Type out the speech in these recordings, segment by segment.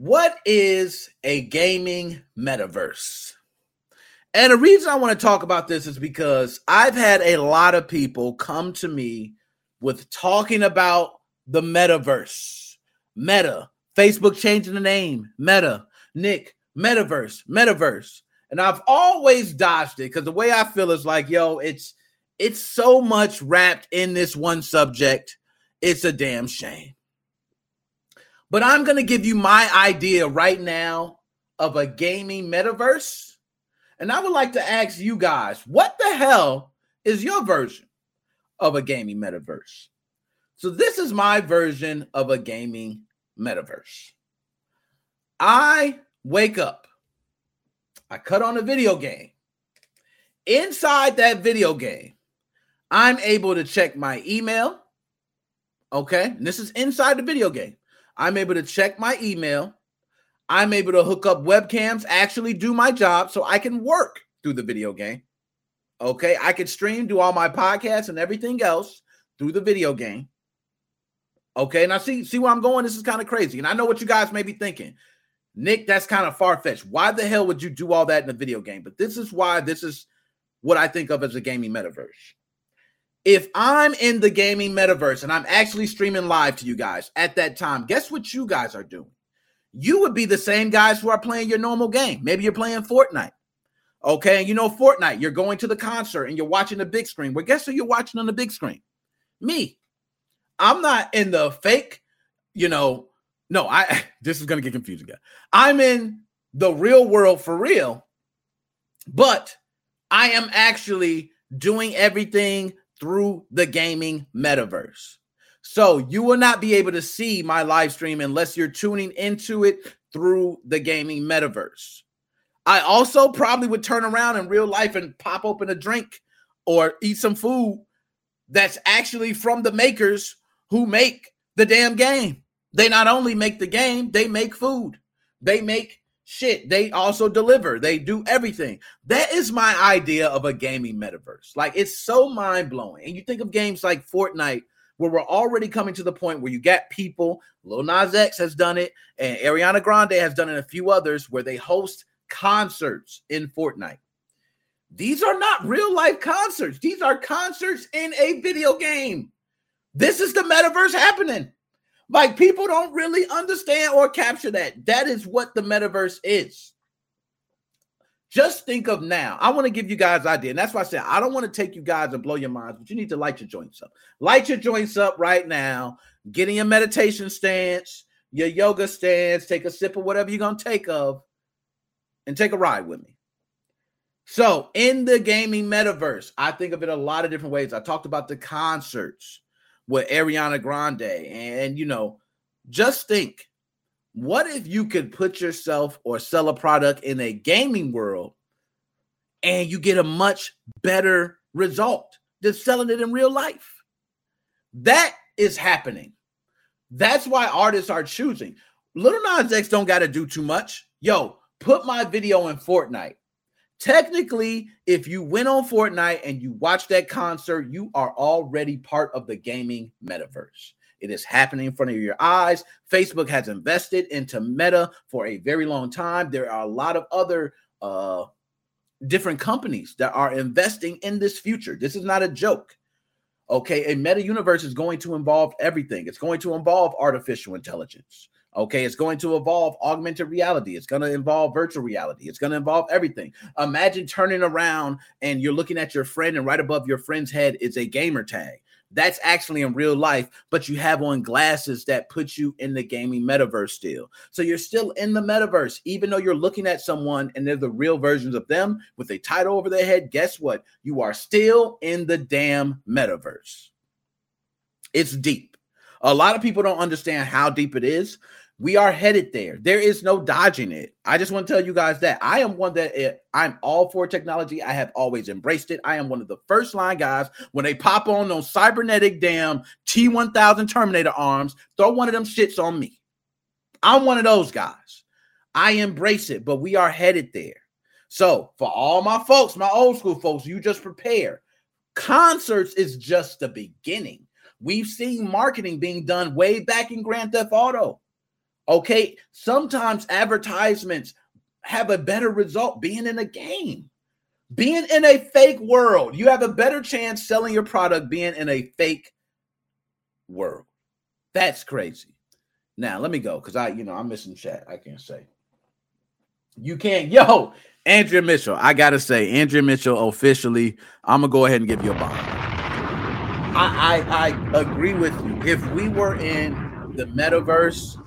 What is a gaming metaverse? And the reason I want to talk about this is because I've had a lot of people come to me with talking about the metaverse. Meta, Facebook changing the name, Meta, Nick, metaverse, metaverse. And I've always dodged it because the way I feel is like, yo, it's it's so much wrapped in this one subject. It's a damn shame. But I'm going to give you my idea right now of a gaming metaverse. And I would like to ask you guys, what the hell is your version of a gaming metaverse? So, this is my version of a gaming metaverse. I wake up, I cut on a video game. Inside that video game, I'm able to check my email. Okay. And this is inside the video game. I'm able to check my email. I'm able to hook up webcams, actually do my job so I can work through the video game. Okay. I can stream, do all my podcasts and everything else through the video game. Okay. Now see, see where I'm going. This is kind of crazy. And I know what you guys may be thinking. Nick, that's kind of far fetched. Why the hell would you do all that in a video game? But this is why this is what I think of as a gaming metaverse if I'm in the gaming metaverse and I'm actually streaming live to you guys at that time, guess what you guys are doing? You would be the same guys who are playing your normal game. Maybe you're playing Fortnite. Okay. And you know, Fortnite, you're going to the concert and you're watching the big screen. Well, guess who you're watching on the big screen? Me. I'm not in the fake, you know. No, I this is gonna get confusing. Guys. I'm in the real world for real, but I am actually doing everything through the gaming metaverse. So you will not be able to see my live stream unless you're tuning into it through the gaming metaverse. I also probably would turn around in real life and pop open a drink or eat some food that's actually from the makers who make the damn game. They not only make the game, they make food. They make shit. They also deliver. They do everything. That is my idea of a gaming metaverse. Like it's so mind blowing. And you think of games like Fortnite, where we're already coming to the point where you get people. Lil Nas X has done it, and Ariana Grande has done it. A few others where they host concerts in Fortnite. These are not real life concerts. These are concerts in a video game. This is the metaverse happening. Like people don't really understand or capture that. That is what the metaverse is. Just think of now. I want to give you guys idea. And that's why I said I don't want to take you guys and blow your minds, but you need to light your joints up. Light your joints up right now. Get in your meditation stance, your yoga stance, take a sip of whatever you're gonna take of, and take a ride with me. So, in the gaming metaverse, I think of it a lot of different ways. I talked about the concerts with Ariana Grande. And, you know, just think what if you could put yourself or sell a product in a gaming world and you get a much better result than selling it in real life? That is happening. That's why artists are choosing. Little Nas X don't got to do too much. Yo, put my video in Fortnite. Technically, if you went on Fortnite and you watched that concert, you are already part of the gaming metaverse. It is happening in front of your eyes. Facebook has invested into Meta for a very long time. There are a lot of other uh, different companies that are investing in this future. This is not a joke. Okay, a meta universe is going to involve everything. It's going to involve artificial intelligence. Okay, it's going to evolve augmented reality. It's going to involve virtual reality. It's going to involve everything. Imagine turning around and you're looking at your friend, and right above your friend's head is a gamer tag. That's actually in real life, but you have on glasses that put you in the gaming metaverse still. So you're still in the metaverse, even though you're looking at someone and they're the real versions of them with a title over their head. Guess what? You are still in the damn metaverse. It's deep. A lot of people don't understand how deep it is. We are headed there. There is no dodging it. I just want to tell you guys that I am one that it, eh, I'm all for technology. I have always embraced it. I am one of the first line guys when they pop on those cybernetic damn T1000 Terminator arms, throw one of them shits on me. I'm one of those guys. I embrace it, but we are headed there. So, for all my folks, my old school folks, you just prepare. Concerts is just the beginning. We've seen marketing being done way back in Grand Theft Auto. Okay. Sometimes advertisements have a better result being in a game. Being in a fake world, you have a better chance selling your product being in a fake world. That's crazy. Now let me go because I, you know, I'm missing chat. I can't say. You can't, yo, Andrea Mitchell. I gotta say, Andrea Mitchell officially. I'm gonna go ahead and give you a bomb. I, I I agree with you. If we were in the metaverse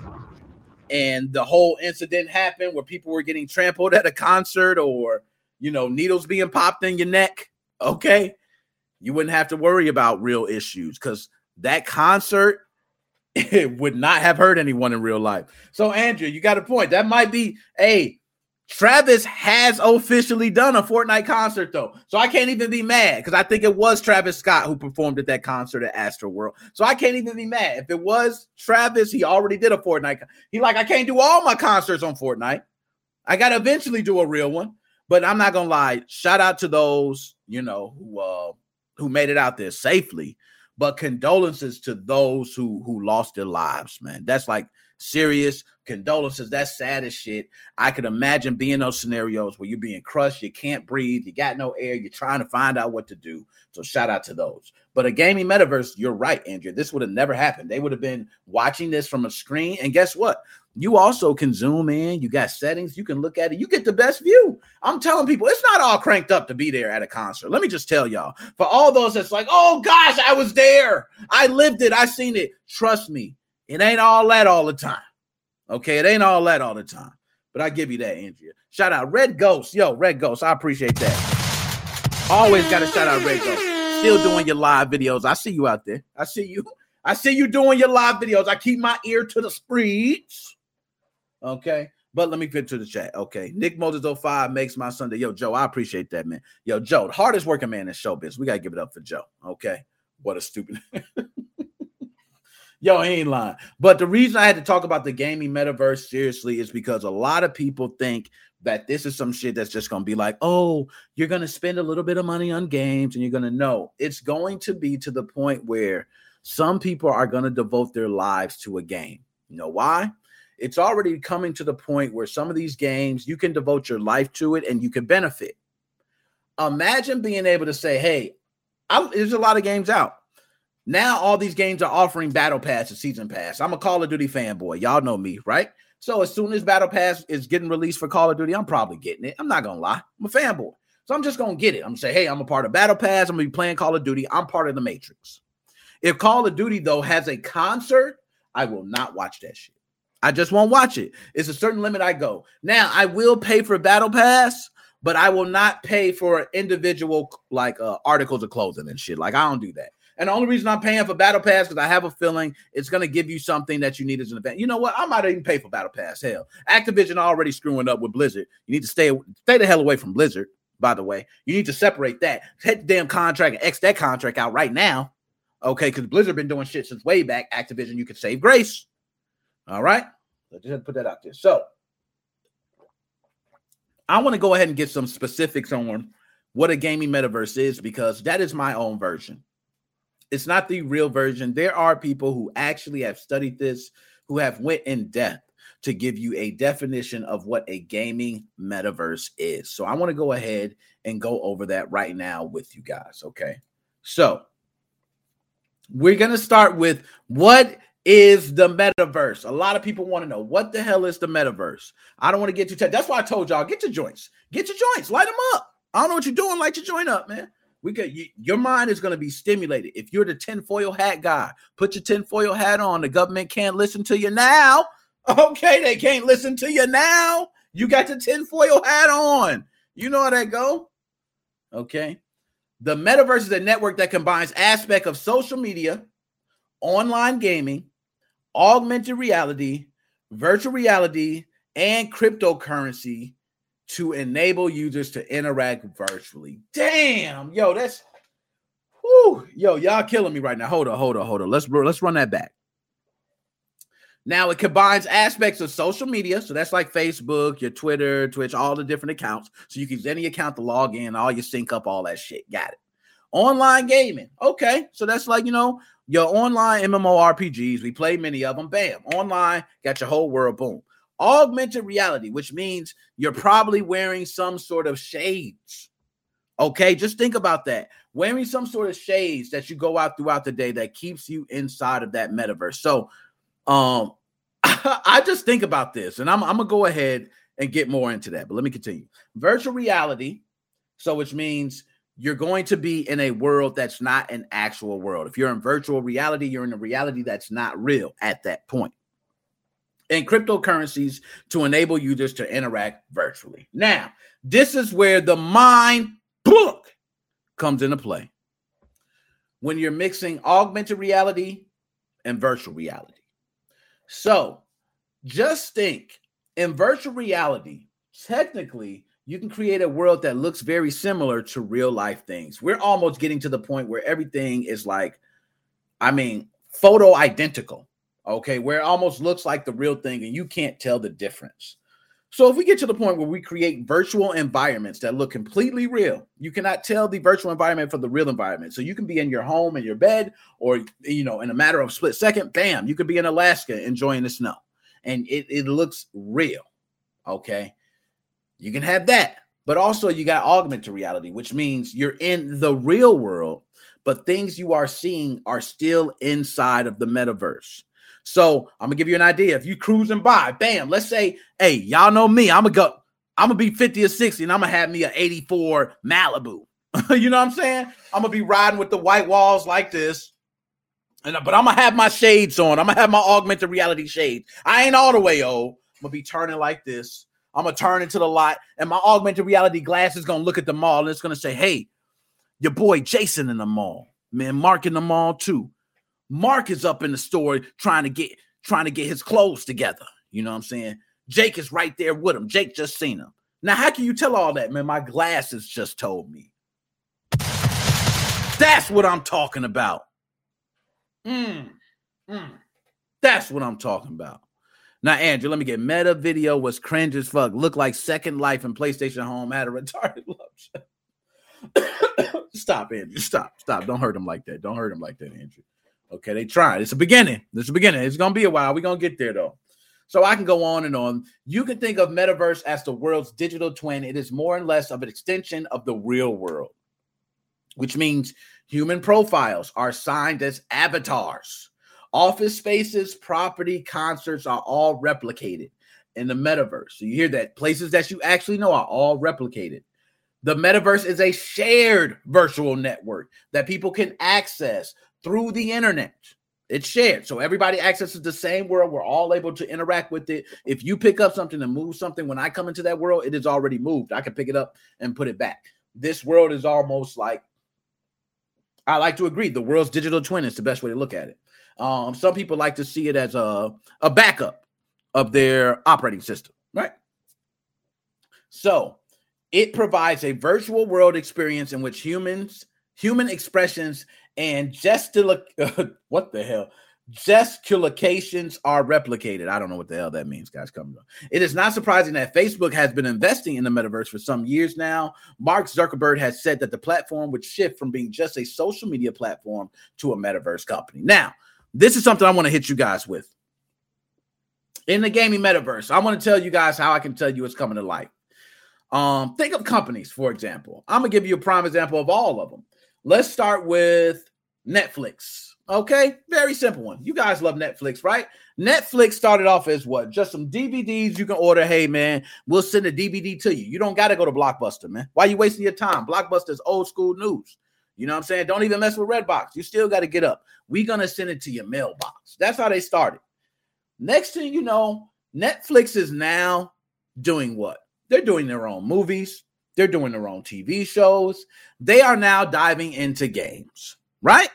and the whole incident happened where people were getting trampled at a concert or you know, needles being popped in your neck, okay, you wouldn't have to worry about real issues because that concert it would not have hurt anyone in real life. So, Andrew, you got a point. That might be a Travis has officially done a Fortnite concert though. So I can't even be mad because I think it was Travis Scott who performed at that concert at Astroworld. So I can't even be mad. If it was Travis, he already did a Fortnite. He like, I can't do all my concerts on Fortnite. I gotta eventually do a real one. But I'm not gonna lie. Shout out to those, you know, who uh who made it out there safely. But condolences to those who who lost their lives, man. That's like serious condolences. That's sad as shit. I could imagine being those scenarios where you're being crushed, you can't breathe, you got no air, you're trying to find out what to do. So shout out to those. But a gaming metaverse, you're right, Andrea. This would have never happened. They would have been watching this from a screen. And guess what? You also can zoom in. You got settings. You can look at it. You get the best view. I'm telling people, it's not all cranked up to be there at a concert. Let me just tell y'all. For all those that's like, oh gosh, I was there. I lived it. I seen it. Trust me, it ain't all that all the time. Okay, it ain't all that all the time. But I give you that, Andrea. Shout out Red Ghost. Yo, Red Ghost. I appreciate that. Always got to shout out Red Ghost. Still doing your live videos. I see you out there. I see you. I see you doing your live videos. I keep my ear to the streets. Okay. But let me get to the chat. Okay. Nick Moses 05 makes my Sunday. Yo, Joe, I appreciate that, man. Yo, Joe, the hardest working man in showbiz. We got to give it up for Joe. Okay. What a stupid. Yo, I ain't lying. But the reason I had to talk about the gaming metaverse seriously is because a lot of people think that this is some shit that's just going to be like, oh, you're going to spend a little bit of money on games and you're going to know. It's going to be to the point where some people are going to devote their lives to a game. You know why? It's already coming to the point where some of these games you can devote your life to it and you can benefit. Imagine being able to say, hey, I, there's a lot of games out. Now all these games are offering battle pass and season pass. I'm a Call of Duty fanboy. Y'all know me, right? So as soon as battle pass is getting released for Call of Duty, I'm probably getting it. I'm not gonna lie. I'm a fanboy. So I'm just gonna get it. I'm gonna say, hey, I'm a part of Battle Pass. I'm gonna be playing Call of Duty. I'm part of the Matrix. If Call of Duty though has a concert, I will not watch that shit. I just won't watch it. It's a certain limit I go. Now I will pay for Battle Pass, but I will not pay for individual like uh, articles of clothing and shit. Like I don't do that. And the only reason I'm paying for Battle Pass because I have a feeling it's going to give you something that you need as an event. You know what? I might even pay for Battle Pass. Hell, Activision already screwing up with Blizzard. You need to stay stay the hell away from Blizzard. By the way, you need to separate that. Take the damn contract and X that contract out right now. Okay, because Blizzard been doing shit since way back. Activision, you could save grace. All right, let's just put that out there. So, I want to go ahead and get some specifics on what a gaming metaverse is because that is my own version. It's not the real version. There are people who actually have studied this, who have went in depth to give you a definition of what a gaming metaverse is. So I want to go ahead and go over that right now with you guys, okay? So, we're going to start with what is the metaverse? A lot of people want to know what the hell is the metaverse. I don't want to get too. T- That's why I told y'all get your joints, get your joints, light them up. I don't know what you're doing, light your joint up, man we could you, your mind is going to be stimulated. If you're the tinfoil hat guy put your tinfoil hat on. The government can't listen to you now. Okay they can't listen to you now. You got the tinfoil hat on. You know how that go? Okay. The metaverse is a network that combines aspect of social media online gaming augmented reality virtual reality and cryptocurrency to enable users to interact virtually. Damn, yo, that's whoo, yo, y'all killing me right now. Hold on, hold on, hold on. Let's let's run that back. Now it combines aspects of social media, so that's like Facebook, your Twitter, Twitch, all the different accounts. So you can use any account to log in, all your sync up, all that shit. Got it. Online gaming, okay. So that's like you know your online MMORPGs, we play many of them. Bam, online, got your whole world. Boom. Augmented reality, which means you're probably wearing some sort of shades. Okay, just think about that. Wearing some sort of shades that you go out throughout the day that keeps you inside of that metaverse. So, um, I just think about this, and I'm, I'm gonna go ahead and get more into that. But let me continue. Virtual reality, so which means you're going to be in a world that's not an actual world. If you're in virtual reality, you're in a reality that's not real at that point. And cryptocurrencies to enable users to interact virtually. Now, this is where the mind book comes into play. When you're mixing augmented reality and virtual reality. So, just think in virtual reality, technically, you can create a world that looks very similar to real life things. We're almost getting to the point where everything is like, I mean, photo identical. Okay, where it almost looks like the real thing and you can't tell the difference. So if we get to the point where we create virtual environments that look completely real, you cannot tell the virtual environment from the real environment. So you can be in your home in your bed, or you know, in a matter of split second, bam, you could be in Alaska enjoying the snow, and it, it looks real. Okay, you can have that, but also you got augmented reality, which means you're in the real world, but things you are seeing are still inside of the metaverse. So I'm gonna give you an idea. If you cruising by, bam, let's say, hey, y'all know me, I'm gonna go, I'm gonna be 50 or 60, and I'm gonna have me an 84 Malibu. you know what I'm saying? I'm gonna be riding with the white walls like this. And but I'm gonna have my shades on. I'm gonna have my augmented reality shades. I ain't all the way old. I'm gonna be turning like this. I'm gonna turn into the lot, and my augmented reality glass is gonna look at the mall and it's gonna say, Hey, your boy Jason in the mall, man, Mark in the mall too. Mark is up in the store trying to get trying to get his clothes together. You know what I'm saying? Jake is right there with him. Jake just seen him. Now, how can you tell all that, man? My glasses just told me. That's what I'm talking about. Mm, mm. That's what I'm talking about. Now, Andrew, let me get meta video was cringe as fuck. Look like Second Life and PlayStation Home had a retarded love stop, Andrew. Stop. Stop. Don't hurt him like that. Don't hurt him like that, Andrew. Okay, they tried. It's a beginning. It's a beginning. It's gonna be a while. We're gonna get there though. So I can go on and on. You can think of metaverse as the world's digital twin. It is more and less of an extension of the real world, which means human profiles are signed as avatars. Office spaces, property, concerts are all replicated in the metaverse. So you hear that places that you actually know are all replicated. The metaverse is a shared virtual network that people can access through the internet. It's shared. So everybody accesses the same world. We're all able to interact with it. If you pick up something and move something, when I come into that world, it is already moved. I can pick it up and put it back. This world is almost like, I like to agree, the world's digital twin is the best way to look at it. Um, some people like to see it as a, a backup of their operating system, right? So it provides a virtual world experience in which humans, human expressions, and gestic what the hell gesticulations are replicated. I don't know what the hell that means, guys. Coming up. It is not surprising that Facebook has been investing in the metaverse for some years now. Mark Zuckerberg has said that the platform would shift from being just a social media platform to a metaverse company. Now, this is something I want to hit you guys with. In the gaming metaverse, I want to tell you guys how I can tell you it's coming to life. Um, think of companies, for example. I'm gonna give you a prime example of all of them. Let's start with Netflix. Okay, very simple one. You guys love Netflix, right? Netflix started off as what? Just some DVDs you can order. Hey, man, we'll send a DVD to you. You don't got to go to Blockbuster, man. Why you wasting your time? Blockbuster's old school news. You know what I'm saying? Don't even mess with Redbox. You still got to get up. We're going to send it to your mailbox. That's how they started. Next thing you know, Netflix is now doing what? They're doing their own movies, they're doing their own TV shows. They are now diving into games, right?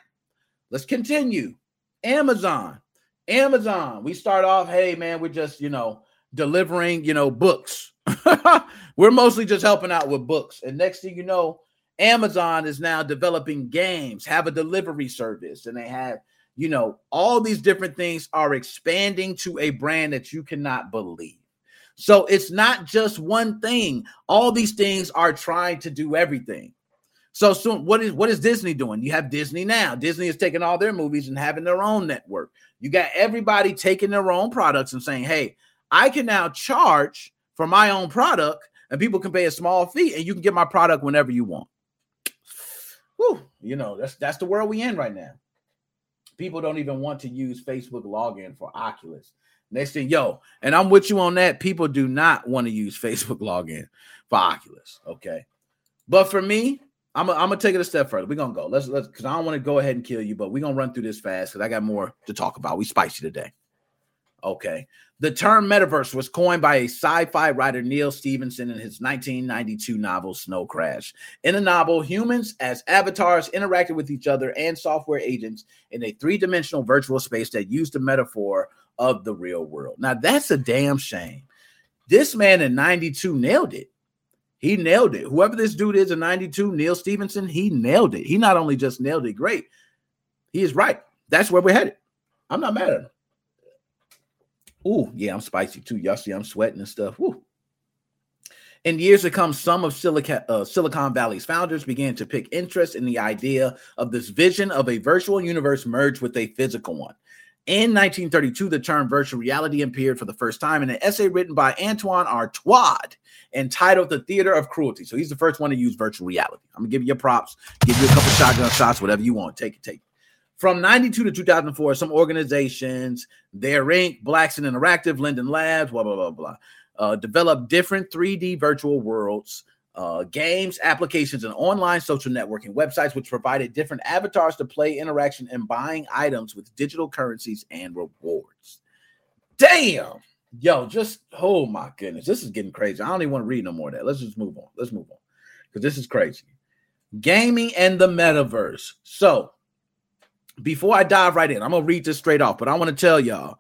Let's continue. Amazon. Amazon. We start off, hey, man, we're just, you know, delivering, you know, books. we're mostly just helping out with books. And next thing you know, Amazon is now developing games, have a delivery service, and they have, you know, all these different things are expanding to a brand that you cannot believe. So it's not just one thing. All these things are trying to do everything. So soon, what is what is Disney doing? You have Disney now. Disney is taking all their movies and having their own network. You got everybody taking their own products and saying, "Hey, I can now charge for my own product, and people can pay a small fee, and you can get my product whenever you want." Whew, you know that's that's the world we in right now. People don't even want to use Facebook login for Oculus. Next thing, yo, and I'm with you on that. People do not want to use Facebook login for Oculus. Okay. But for me, I'm, I'm gonna take it a step further. We're gonna go. Let's let's because I don't want to go ahead and kill you, but we're gonna run through this fast because I got more to talk about. We spicy today. Okay. The term metaverse was coined by a sci-fi writer Neal Stephenson, in his 1992 novel Snow Crash. In the novel, humans as avatars interacted with each other and software agents in a three-dimensional virtual space that used the metaphor of the real world. Now that's a damn shame. This man in 92 nailed it. He nailed it. Whoever this dude is in 92, Neal Stephenson, he nailed it. He not only just nailed it great, he is right. That's where we're headed. I'm not mad at him. Ooh, yeah, I'm spicy too. Y'all see I'm sweating and stuff. Ooh. In years to come, some of Silicon, uh, Silicon Valley's founders began to pick interest in the idea of this vision of a virtual universe merged with a physical one. In 1932, the term virtual reality appeared for the first time in an essay written by Antoine Artaud entitled The Theater of Cruelty. So he's the first one to use virtual reality. I'm gonna give you your props, give you a couple shotgun shots, whatever you want. Take it, take it. From 92 to 2004, some organizations, There Inc., Blaxxun Interactive, Linden Labs, blah, blah, blah, blah, uh, developed different 3D virtual worlds, uh, games, applications, and online social networking websites, which provided different avatars to play interaction and buying items with digital currencies and rewards. Damn. Yo, just oh my goodness, this is getting crazy. I don't even want to read no more of that. Let's just move on. Let's move on because this is crazy. Gaming and the metaverse. So, before I dive right in, I'm gonna read this straight off, but I want to tell y'all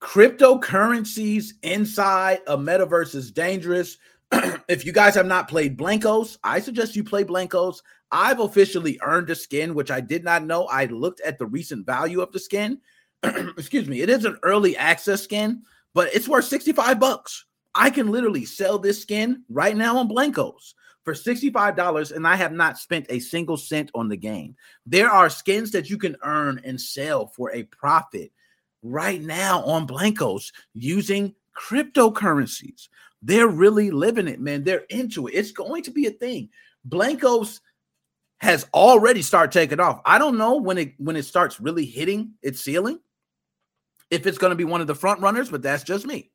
cryptocurrencies inside a metaverse is dangerous. if you guys have not played Blankos, I suggest you play Blankos. I've officially earned a skin, which I did not know. I looked at the recent value of the skin. Excuse me, it is an early access skin but it's worth 65 bucks. I can literally sell this skin right now on Blankos for $65 and I have not spent a single cent on the game. There are skins that you can earn and sell for a profit right now on Blankos using cryptocurrencies. They're really living it, man. They're into it. It's going to be a thing. Blankos has already started taking off. I don't know when it when it starts really hitting its ceiling if it's going to be one of the front runners, but that's just me.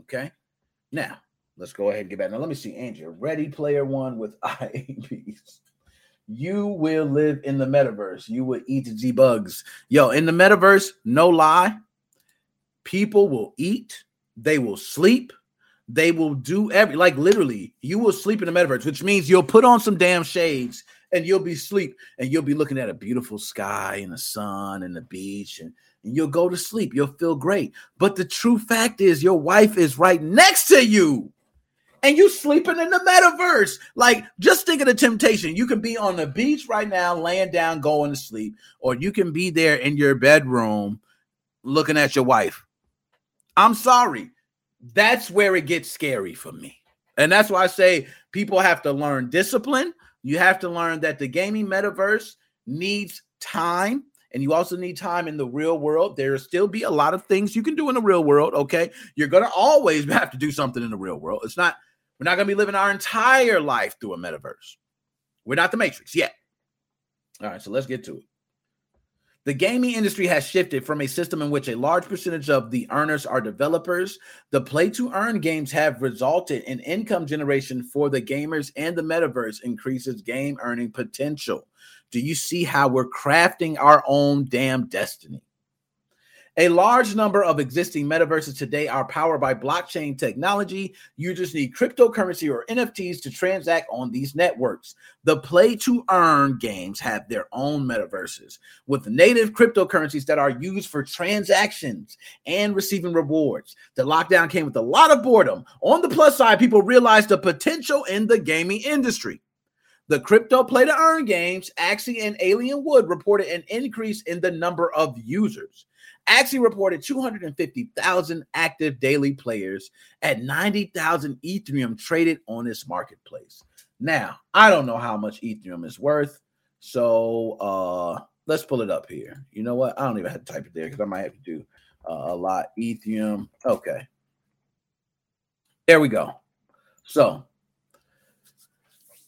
Okay. Now, let's go ahead and get back. Now, let me see, Andrew. Ready Player One with IAPs. You will live in the metaverse. You will eat the bugs. Yo, in the metaverse, no lie, people will eat, they will sleep, they will do every like literally, you will sleep in the metaverse, which means you'll put on some damn shades and you'll be asleep and you'll be looking at a beautiful sky and the sun and the beach and and you'll go to sleep. You'll feel great. But the true fact is, your wife is right next to you and you sleeping in the metaverse. Like, just think of the temptation. You can be on the beach right now, laying down, going to sleep, or you can be there in your bedroom looking at your wife. I'm sorry. That's where it gets scary for me. And that's why I say people have to learn discipline. You have to learn that the gaming metaverse needs time and you also need time in the real world. There will still be a lot of things you can do in the real world. Okay. You're going to always have to do something in the real world. It's not, we're not going to be living our entire life through a metaverse. We're not the Matrix yet. All right. So let's get to it. The gaming industry has shifted from a system in which a large percentage of the earners are developers. The play to earn games have resulted in income generation for the gamers, and the metaverse increases game earning potential. Do you see how we're crafting our own damn destiny? A large number of existing metaverses today are powered by blockchain technology. Users need cryptocurrency or NFTs to transact on these networks. The play to earn games have their own metaverses with native cryptocurrencies that are used for transactions and receiving rewards. The lockdown came with a lot of boredom. On the plus side, people realized the potential in the gaming industry. The crypto play to earn games, Axie and Alien Worlds reported an increase in the number of users. Axie reported 250,000 active daily players at 90,000 Ethereum traded on its marketplace. Now, I don't know how much Ethereum is worth. So uh let's pull it up here. You know what? I don't even have to type it there because I might have to do uh, a lot. Ethereum. Okay. There we go. So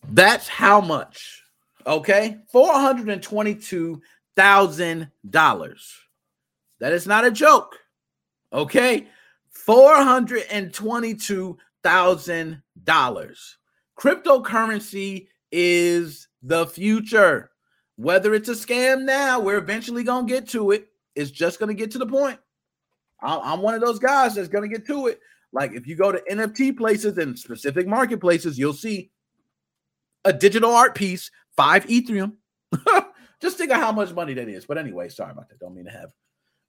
that's how much. Okay. $422,000. That is not a joke. Okay. $422,000. Cryptocurrency is the future. Whether it's a scam now, we're eventually going to get to it. It's just going to get to the point. I'm one of those guys that's going to get to it. Like if you go to NFT places and specific marketplaces, you'll see a digital art piece, five Ethereum. Just think of how much money that is. But anyway, sorry about that. Don't mean to have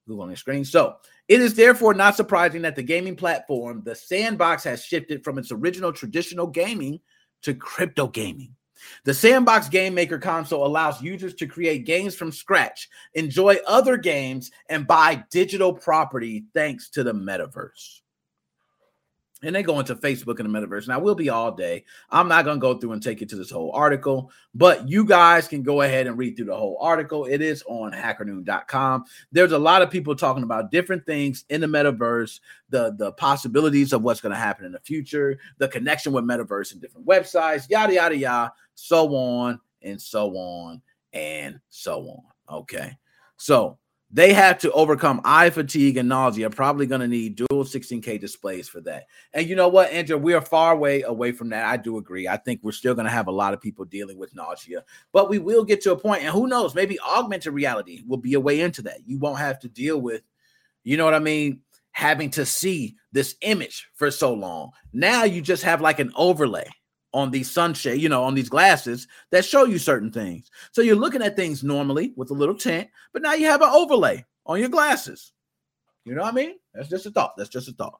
Google on the screen. So it is therefore not surprising that the gaming platform, the sandbox, has shifted from its original traditional gaming to crypto gaming. The Sandbox Game Maker console allows users to create games from scratch, enjoy other games, and buy digital property thanks to the metaverse and they go into Facebook and the metaverse. Now we'll be all day. I'm not gonna go through and take you to this whole article, but you guys can go ahead and read through the whole article. It is on hackernoon.com. There's a lot of people talking about different things in the metaverse, the the possibilities of what's gonna happen in the future, the connection with metaverse and different websites, yada yada yada, so on and so on and so on. Okay. So they have to overcome eye fatigue and nausea. Probably going to need dual 16K displays for that. And you know what, Andrew? We are far away away from that. I do agree. I think we're still going to have a lot of people dealing with nausea, but we will get to a point, and who knows? Maybe augmented reality will be a way into that. You won't have to deal with, you know what I mean, having to see this image for so long. Now you just have like an overlay on these sunshade, you know, on these glasses that show you certain things. So you're looking at things normally with a little tint, but now you have an overlay on your glasses. You know what I mean? That's just a thought. That's just a thought.